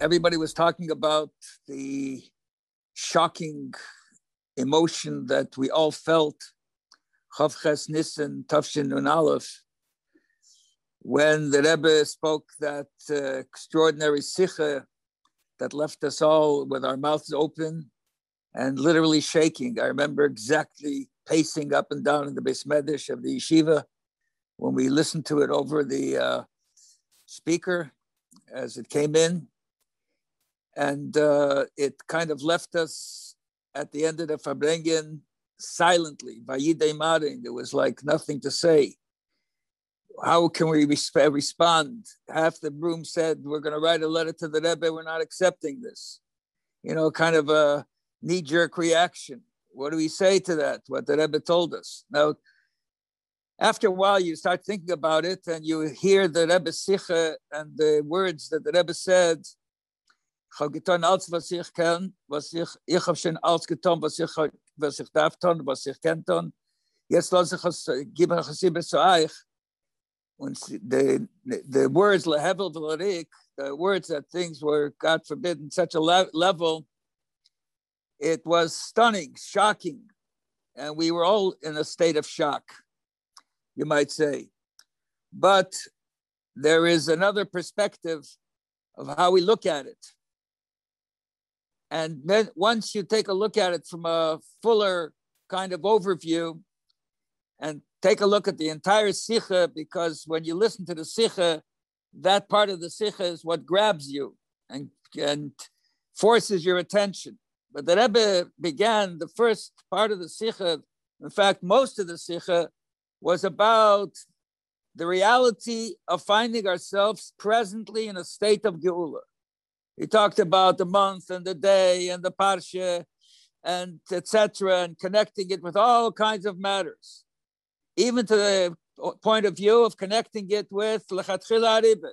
everybody was talking about the shocking emotion that we all felt, Chavches Nissen Tafshin Nun Aleph, when the Rebbe spoke that uh, extraordinary sikha that left us all with our mouths open and literally shaking. I remember exactly pacing up and down in the Beis of the yeshiva when we listened to it over the uh, speaker as it came in. And uh, it kind of left us at the end of the Farbrengen silently. There was like nothing to say. How can we resp- respond? Half the room said, We're going to write a letter to the Rebbe, we're not accepting this. You know, kind of a knee jerk reaction. What do we say to that? What the Rebbe told us. Now, after a while, you start thinking about it and you hear the Rebbe Sikha and the words that the Rebbe said. Ich habe getan alles, was ich kann, was ich, ich habe schon alles getan, was ich, was ich darf tun, was ich kann tun. Jetzt lasse ich es, gebe ich es immer zu euch. Und the, the words, lehevel v'larik, the words that things were, God forbid, in such a le- level, it was stunning, shocking. And we were all in a state of shock you might say. But there is another perspective of how we look at it. And then once you take a look at it from a fuller kind of overview and take a look at the entire Sikha, because when you listen to the Sikha, that part of the Sikha is what grabs you and, and forces your attention. But the Rebbe began the first part of the Sikha, in fact, most of the Sikha was about the reality of finding ourselves presently in a state of Geula. He talked about the month and the day and the parsha and etc. and connecting it with all kinds of matters, even to the point of view of connecting it with lechatchila ribet.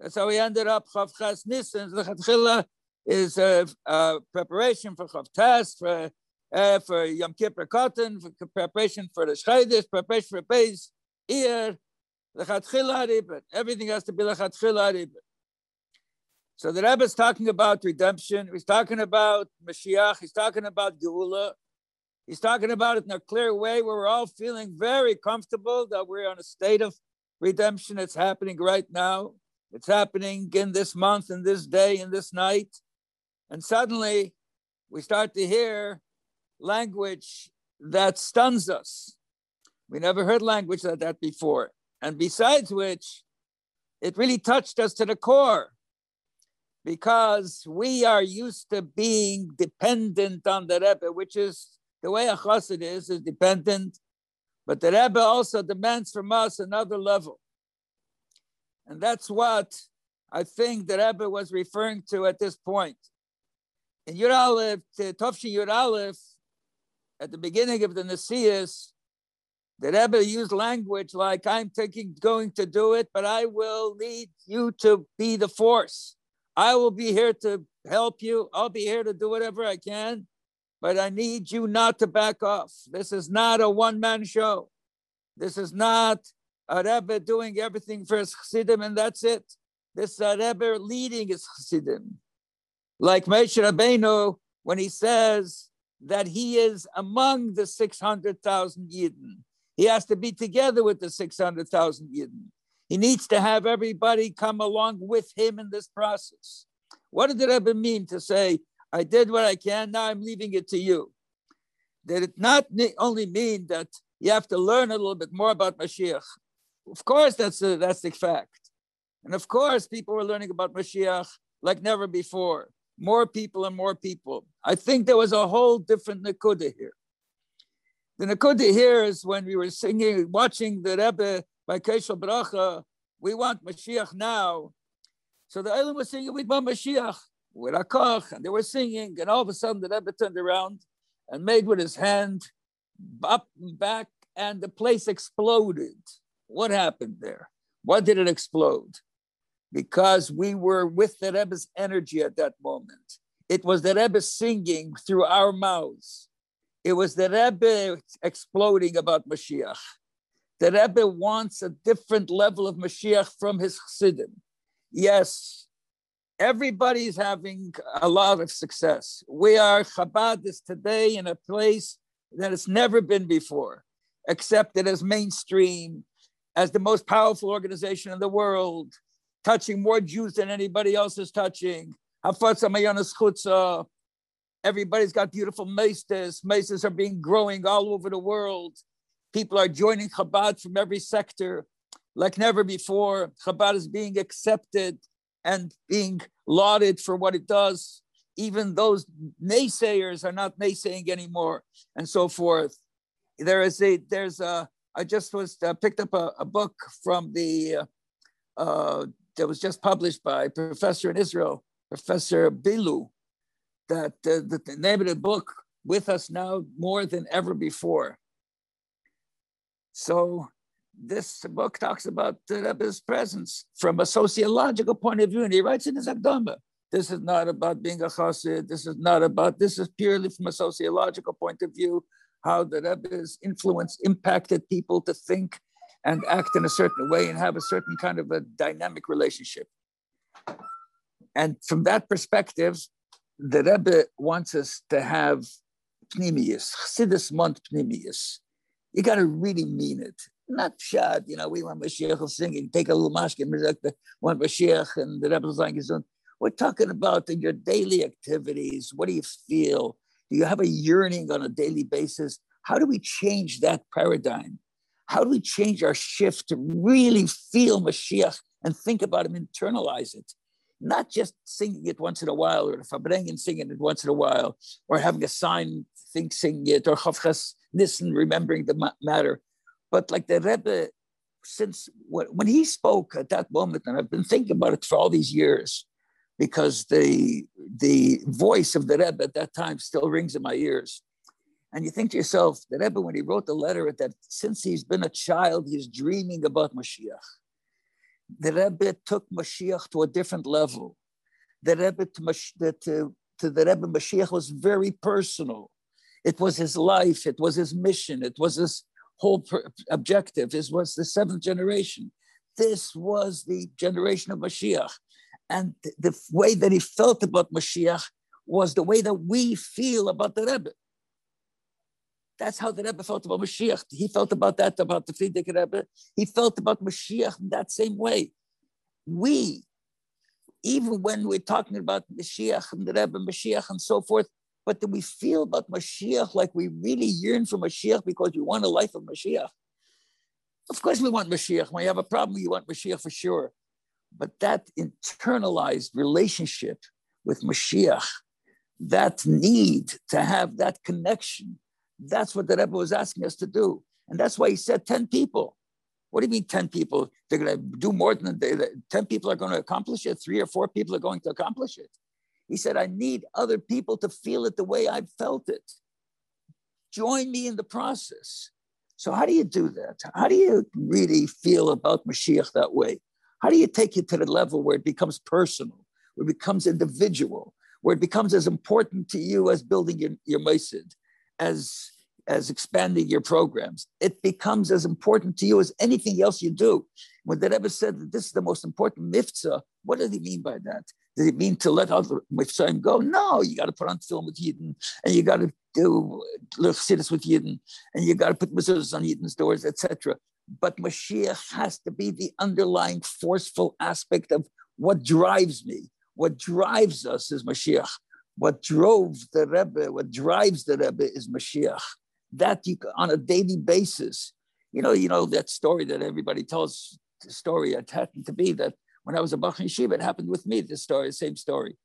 That's how we ended up chavchas nissen. Lechatchila is a, a, preparation for chavtas for uh, for Yom Kippur Katan, for preparation for the Shchaydish, preparation for Beis, ear, Lechatchila Ribet. Everything has to be Lechatchila Ribet. So the Rebbe is talking about redemption. He's talking about Mashiach. He's talking about Geula. He's talking about it in a clear way where we're all feeling very comfortable that we're in a state of redemption. It's happening right now. It's happening in this month, in this day, in this night. And suddenly we start to hear language that stuns us. We never heard language like that before. And besides which, it really touched us to the core because we are used to being dependent on the Rebbe, which is the way a chassid is, is dependent. But the Rebbe also demands from us another level. And that's what I think the Rebbe was referring to at this point. In Yud Aleph, Tovshi Yud Aleph, at the beginning of the Nasias, the Rebbe used language like, I'm taking, going to do it, but I will need you to be the force. I will be here to help you. I'll be here to do whatever I can, but I need you not to back off. This is not a one man show. This is not a Rebbe doing everything for his Chassidim and that's it. This is a Rebbe leading his Chassidim. Like Moshe Rabbeinu, when he says, that he is among the 600,000 Yidden. He has to be together with the 600,000 Yidden. He needs to have everybody come along with him in this process. What did the ever mean to say, I did what I can, now I'm leaving it to you? Did it not only mean that you have to learn a little bit more about Mashiach? Of course, that's a, that's the fact. And of course, people were learning about Mashiach like never before more people and more people. I think there was a whole different Nakuda here. The Nakuda here is when we were singing, watching the Rebbe by Kos Shel Bracha, we want Mashiach now. So the island was singing, we want Mashiach with Akach, and they were singing, and all of a sudden the Rebbe turned around and made with his hand up and back, and the place exploded. What happened there? What did it explode? because we were with the Rebbe's energy at that moment. It was the Rebbe singing through our mouths. It was the Rebbe exploding about Mashiach. The Rebbe wants a different level of Mashiach from his Chassidim. Yes, everybody's having a lot of success. We are Chabad is today in a place that it's never been before, accepted as mainstream, as the most powerful organization in the world, touching more Jews than anybody else is touching. Everybody's got beautiful mesas. Mesas are being growing all over the world. People are joining Chabad from every sector like never before. Chabad is being accepted and being lauded for what it does. Even those naysayers are not naysaying anymore, and so forth. There is a there's a I just was uh, picked up a, a, book from the uh, uh, that was just published by professor in Israel, Professor Bilu, that uh, the, the name of the book with us now more than ever before. So this book talks about the Rebbe's presence from a sociological point of view, and he writes in his Akdama. This is not about being a chassid. This is not about. This is purely from a sociological point of view, how the Rebbe's influence impacted people to think and act in a certain way and have a certain kind of a dynamic relationship. And from that perspective, the Rebbe wants us to have pnimius, chassidus mont pnimius. You got to really mean it not shad, you know, we want Mashiach singing, take a little mashkin, one Mashiach, and the Rebbe saying his own. We're talking about in your daily activities. What do you feel? Do you have a yearning on a daily basis? How do we change that paradigm? How do we change our shift to really feel Mashiach and think about him, internalize it? Not just singing it once in a while, or the Farbrengen singing it once in a while, or having a sign think singing it, or Chavches and remembering the matter but like the Rebbe, since when he spoke at that moment, and I've been thinking about it for all these years, because the the voice of the Rebbe at that time still rings in my ears. And you think to yourself, the Rebbe, when he wrote the letter, that since he's been a child, he's dreaming about Mashiach. The Rebbe took Mashiach to a different level. The Rebbe to, to, to the Rebbe, Mashiach was very personal. It was his life, it was his mission, it was his whole per- objective. This was the seventh generation. This was the generation of Mashiach. And th- the way that he felt about Mashiach was the way that we feel about the Rebbe. That's how the Rebbe felt about Mashiach. He felt about that, about the Frierdiker Rebbe. He felt about Mashiach in that same way. We, even when we're talking about Mashiach and the Rebbe, Mashiach and so forth, but do we feel about Mashiach like we really yearn for Mashiach because we want a life of Mashiach? Of course, we want Mashiach. When you have a problem, you want Mashiach for sure. But that internalized relationship with Mashiach, that need to have that connection, that's what the Rebbe was asking us to do. And that's why he said 10 people. What do you mean 10 people? They're going to do more than they, 10 people are going to accomplish it. Three or four people are going to accomplish it. He said, I need other people to feel it the way I've felt it. Join me in the process. So, how do you do that? How do you really feel about Mashiach that way? How do you take it to the level where it becomes personal, where it becomes individual, where it becomes as important to you as building your, your Mesid, as, as expanding your programs? It becomes as important to you as anything else you do. When the Rebbe said that this is the most important mitzvah, what does he mean by that? Does it mean to let other Mitzrayim go? No, you got to put on tefillin with Yidden, and you got to do Chassidus with Yidden, and you got to put mezuzahs on Yidden's doors, etc. But Mashiach has to be the underlying forceful aspect of what drives me. What drives us is Mashiach. What drove the Rebbe, what drives the Rebbe is Mashiach. That you on a daily basis. You know, you know that story that everybody tells. The story it happened to be that when I was a Bach Yeshiva, it happened with me, this story, same story,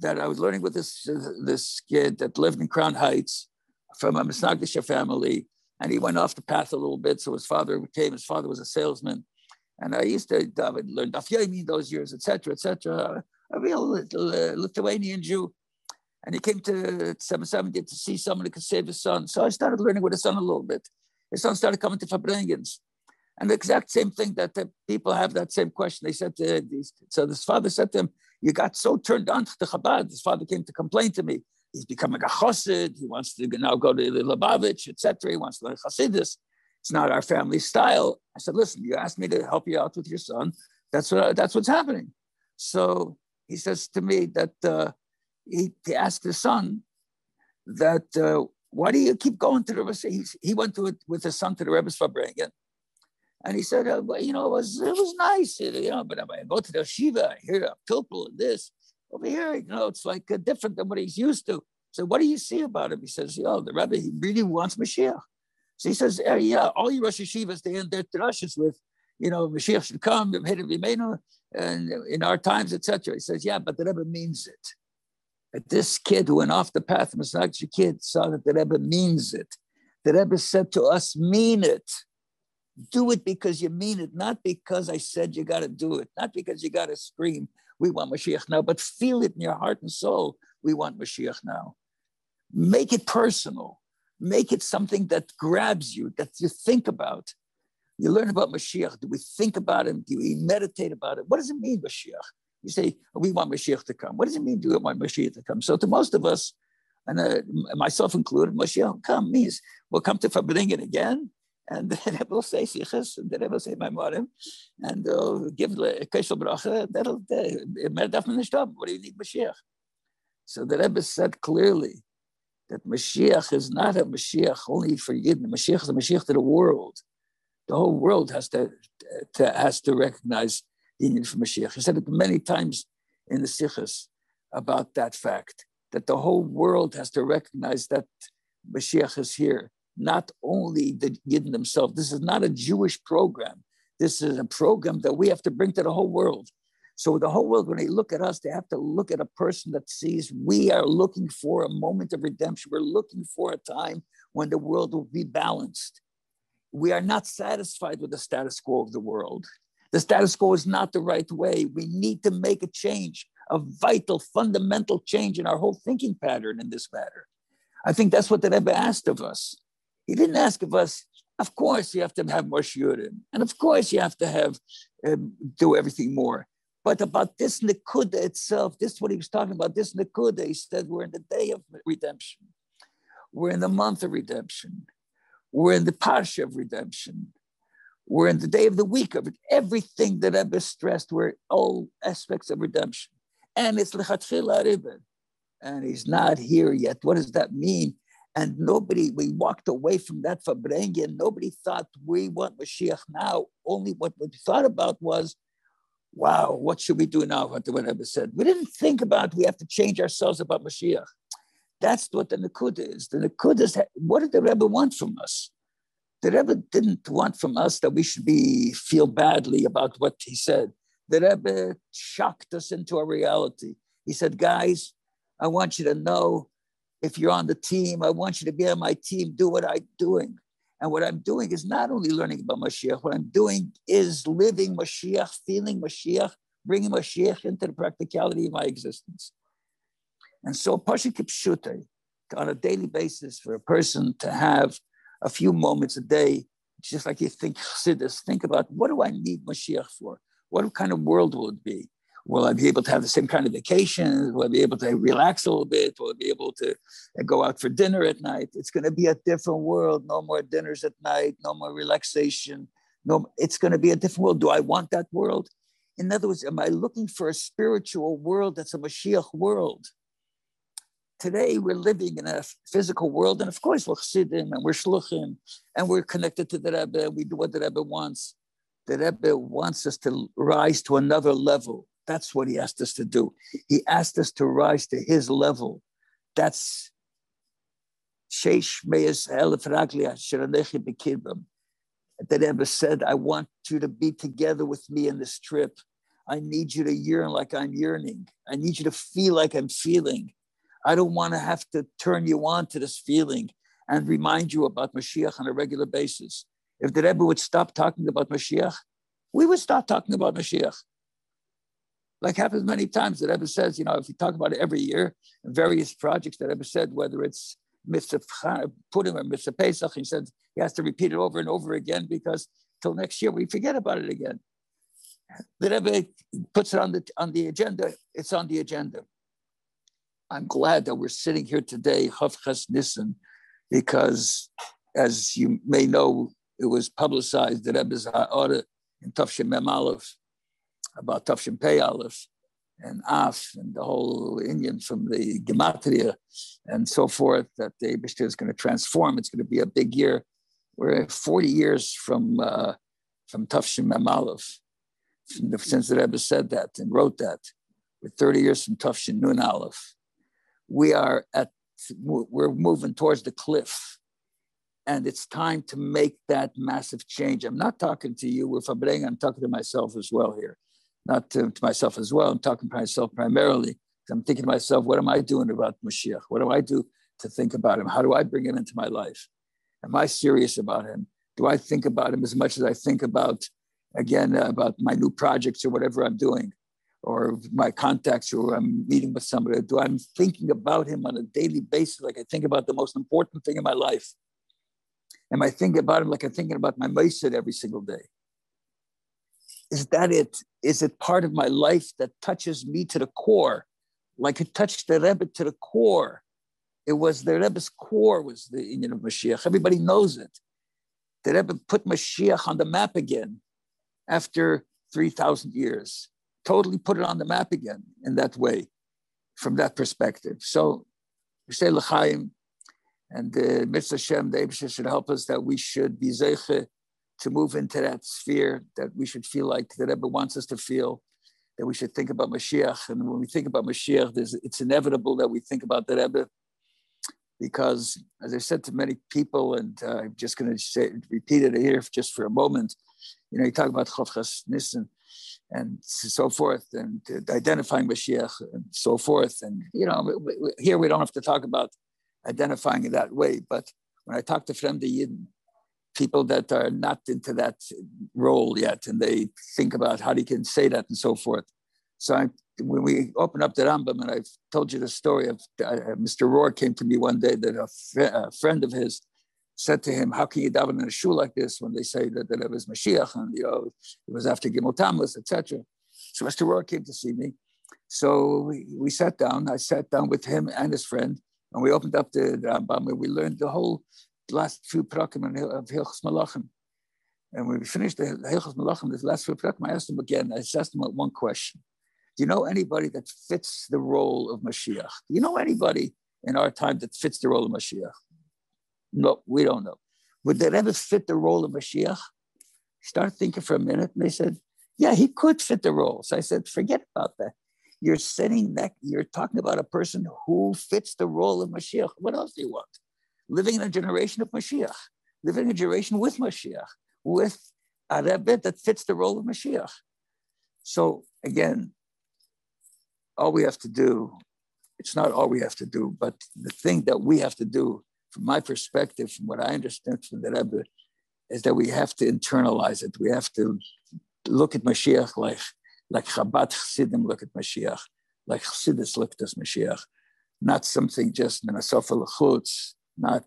that I was learning with this, this kid that lived in Crown Heights from a Misnagdisha family. And he went off the path a little bit. So his father came, his father was a salesman. And I used to I learn Daf Yomi those years, etc., etc. A real little uh, Lithuanian Jew. And he came to 770 to see someone who could save his son. So I started learning with his son a little bit. His son started coming to Farbrengens. And the exact same thing that the people have that same question. They said to these, so this father said to him, you got so turned on to the Chabad. His father came to complain to me. He's becoming a chassid. He wants to now go to the Lubavitch, etc. He wants to learn chassidus. It's not our family style. I said, listen, you asked me to help you out with your son. That's what that's what's happening. So he says to me that uh, he, he asked his son that uh, why do you keep going to the Rebbe? He, he went to it with his son to the Rebbe's Farbrengen. And he said, uh, you know, it was it was nice, you know, but I go to the Shiva, I hear a pilpul and this. Over here, you know, it's like uh, different than what he's used to. So what do you see about him? He says, yo, the Rebbe, he really wants Mashiach. So he says, uh, yeah, all you Rosh Yeshivas, they end their drushes with, you know, Mashiach should come, and in our times, etc. He says, yeah, but the Rebbe means it that this kid who went off the path, Masnag's kid, saw that the Rebbe means it. The Rebbe said to us, mean it. Do it because you mean it, not because I said you got to do it, not because you got to scream, we want Mashiach now, but feel it in your heart and soul, we want Mashiach now. Make it personal. Make it something that grabs you, that you think about. You learn about Mashiach. Do we think about him? Do we meditate about it? What does it mean, Mashiach? You say, we want Mashiach to come. What does it mean, do we want Mashiach to come? So to most of us, and uh, myself included, Mashiach come means we'll come to Farbrengen again, and then we'll say Sichas, and then we'll say Maimorim, and they'll give a Kos Shel Bracha, that'll, what do you need Mashiach? So the Rebbe said clearly that Mashiach is not a Mashiach only for Yidden. Mashiach is a Mashiach to the world. The whole world has to, to has to recognize the inyan for Mashiach. He said it many times in the Sikhs about that fact that the whole world has to recognize that Mashiach is here, not only the Yidden themselves. This is not a Jewish program. This is a program that we have to bring to the whole world. So the whole world, when they look at us, they have to look at a person that sees we are looking for a moment of redemption. We're looking for a time when the world will be balanced. We are not satisfied with the status quo of the world. The status quo is not the right way. We need to make a change, a vital, fundamental change in our whole thinking pattern in this matter. I think that's what the Rebbe asked of us. He didn't ask of us, of course, you have to have more shiurim, and of course, you have to have um, do everything more. But about this Nakuda itself, this is what he was talking about. This Nakuda, he said, we're in the day of redemption. We're in the month of redemption. We're in the parsha of redemption. We're in the day of the week of it. Everything that I've stressed were all aspects of redemption. And it's lechatchila Rebbe. And he's not here yet. What does that mean? And nobody, we walked away from that Farbrengen. Nobody thought we want Mashiach now. Only what we thought about was, wow, what should we do now? What the Rebbe said. We didn't think about we have to change ourselves about Mashiach. That's what the Nakud is. The Nakud is, what did the Rebbe want from us? the Rebbe didn't want from us that we should be feel badly about what he said. The Rebbe shocked us into a reality. He said, guys, I want you to know if you're on the team, I want you to be on my team, do what I'm doing. And what I'm doing is not only learning about Mashiach, what I'm doing is living Mashiach, feeling Mashiach, bringing Mashiach into the practicality of my existence. And so Pasha Kipshute, on a daily basis, for a person to have a few moments a day, just like you think Chassidus, think about what do I need Mashiach for? What kind of world will it be? Will I be able to have the same kind of vacation? Will I be able to relax a little bit? Will I be able to uh, go out for dinner at night? It's going to be a different world. No more dinners at night. No more relaxation. No, it's going to be a different world. Do I want that world? In other words, am I looking for a spiritual world that's a Mashiach world? today we're living in a physical world, and of course we're chassidim and we're shluchim, and we're connected to the Rebbe. We do what the Rebbe wants. The Rebbe wants us to rise to another level. That's what he asked us to do. He asked us to rise to his level. That's. The Rebbe said, I want you to be together with me in this trip. I need you to yearn like I'm yearning. I need you to feel like I'm feeling. I don't want to have to turn you on to this feeling and remind you about Mashiach on a regular basis. If the Rebbe would stop talking about Mashiach, we would stop talking about Mashiach. Like happens many times, the Rebbe says, you know, if you talk about it every year, various projects that Rebbe said, whether it's Mivtza Purim or Mivtza Pesach, he said he has to repeat it over and over again because till next year we forget about it again. The Rebbe puts it on the on the agenda. It's on the agenda. I'm glad that we're sitting here today, Chavches Nissen, because as you may know, it was publicized that Rebbe's Ha'ara in Tafshin Mem Aleph, about Tafshin Pei and Af and the whole inyan from the Gematria and so forth that the Bishta is going to transform. It's going to be a big year. We're 40 years from uh, from Tafshim Aleph, since the Rebbe said that and wrote that. We're 30 years from Tafshin Nun Aleph. We are at we're moving towards the cliff. And it's time to make that massive change. I'm not talking to you with Fabrenga, I'm talking to myself as well here not to, to myself as well. I'm talking to myself primarily. I'm thinking to myself, what am I doing about Mashiach? What do I do to think about him? How do I bring him into my life? Am I serious about him? Do I think about him as much as I think about, again, uh, about my new projects or whatever I'm doing, or my contacts, or I'm meeting with somebody? Do I'm thinking about him on a daily basis, like I think about the most important thing in my life? Am I thinking about him like I'm thinking about my Mesid every single day? Is that it? Is it part of my life that touches me to the core, like it touched the Rebbe to the core? It was the Rebbe's core was the inyan of Mashiach. Everybody knows it. The Rebbe put Mashiach on the map again after 3,000 years, totally put it on the map again in that way, from that perspective. So, we say L'chaim, and uh, Mitzvah Shem, the Abishah should help us that we should be Zeiche to move into that sphere that we should feel like the Rebbe wants us to feel, that we should think about Mashiach. And when we think about Mashiach, it's inevitable that we think about the Rebbe because, as I said to many people, and uh, I'm just going to say, repeat it here just for a moment, you know, you talk about Chavchas Nissen and so forth, and identifying Mashiach and so forth. And, you know, here we don't have to talk about identifying in that way, but when I talk to Fremde Yidden, people that are not into that role yet, and they think about how they can say that and so forth. So I, when we opened up the Rambam, and I've told you the story of uh, Mr. Rohr came to me one day that a, fr- a, friend of his said to him, "How can you daven in a shul like this when they say that, it was Mashiach and you know it was after Gimel Tammuz, etc." So Mr. Rohr came to see me. So we, we sat down. I sat down with him and his friend, and we opened up the Rambam, and we learned the whole last few prakim of Hilchos Melachim. And when we finished the Hilchos Melachim, this last few prakim, I asked him again, I asked him one question. Do you know anybody that fits the role of Mashiach? Do you know anybody in our time that fits the role of Mashiach? No, we don't know. Would that ever fit the role of Mashiach? Start thinking for a minute, and they said, yeah, he could fit the role. So I said, forget about that. You're sitting that you're talking about a person who fits the role of Mashiach. What else do you want? Living in a generation of Mashiach, living in a generation with Mashiach, with a Rebbe that fits the role of Mashiach. So again, all we have to do, it's not all we have to do, but the thing that we have to do, from my perspective, from what I understand from the Rebbe, is that we have to internalize it. We have to look at Mashiach like, like Chabad Chassidim look at Mashiach, like Chassidus look at Mashiach, not something just Minasofa Lechutz, not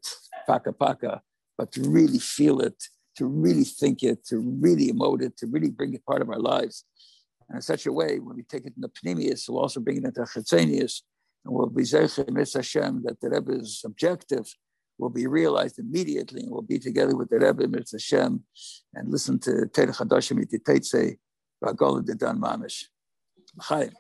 paka paka, but to really feel it, to really think it, to really emote it, to really bring it part of our lives. And in such a way, when we take it in the pnimius, we'll also bring it into Chetzenius, and we'll be Zeche Hashem that the Rebbe's objective will be realized immediately, and we'll be together with the Rebbe Mitzvah Hashem and listen to Terech Hadashim Ititetze, Vagol Dedan Mamish. Chaim.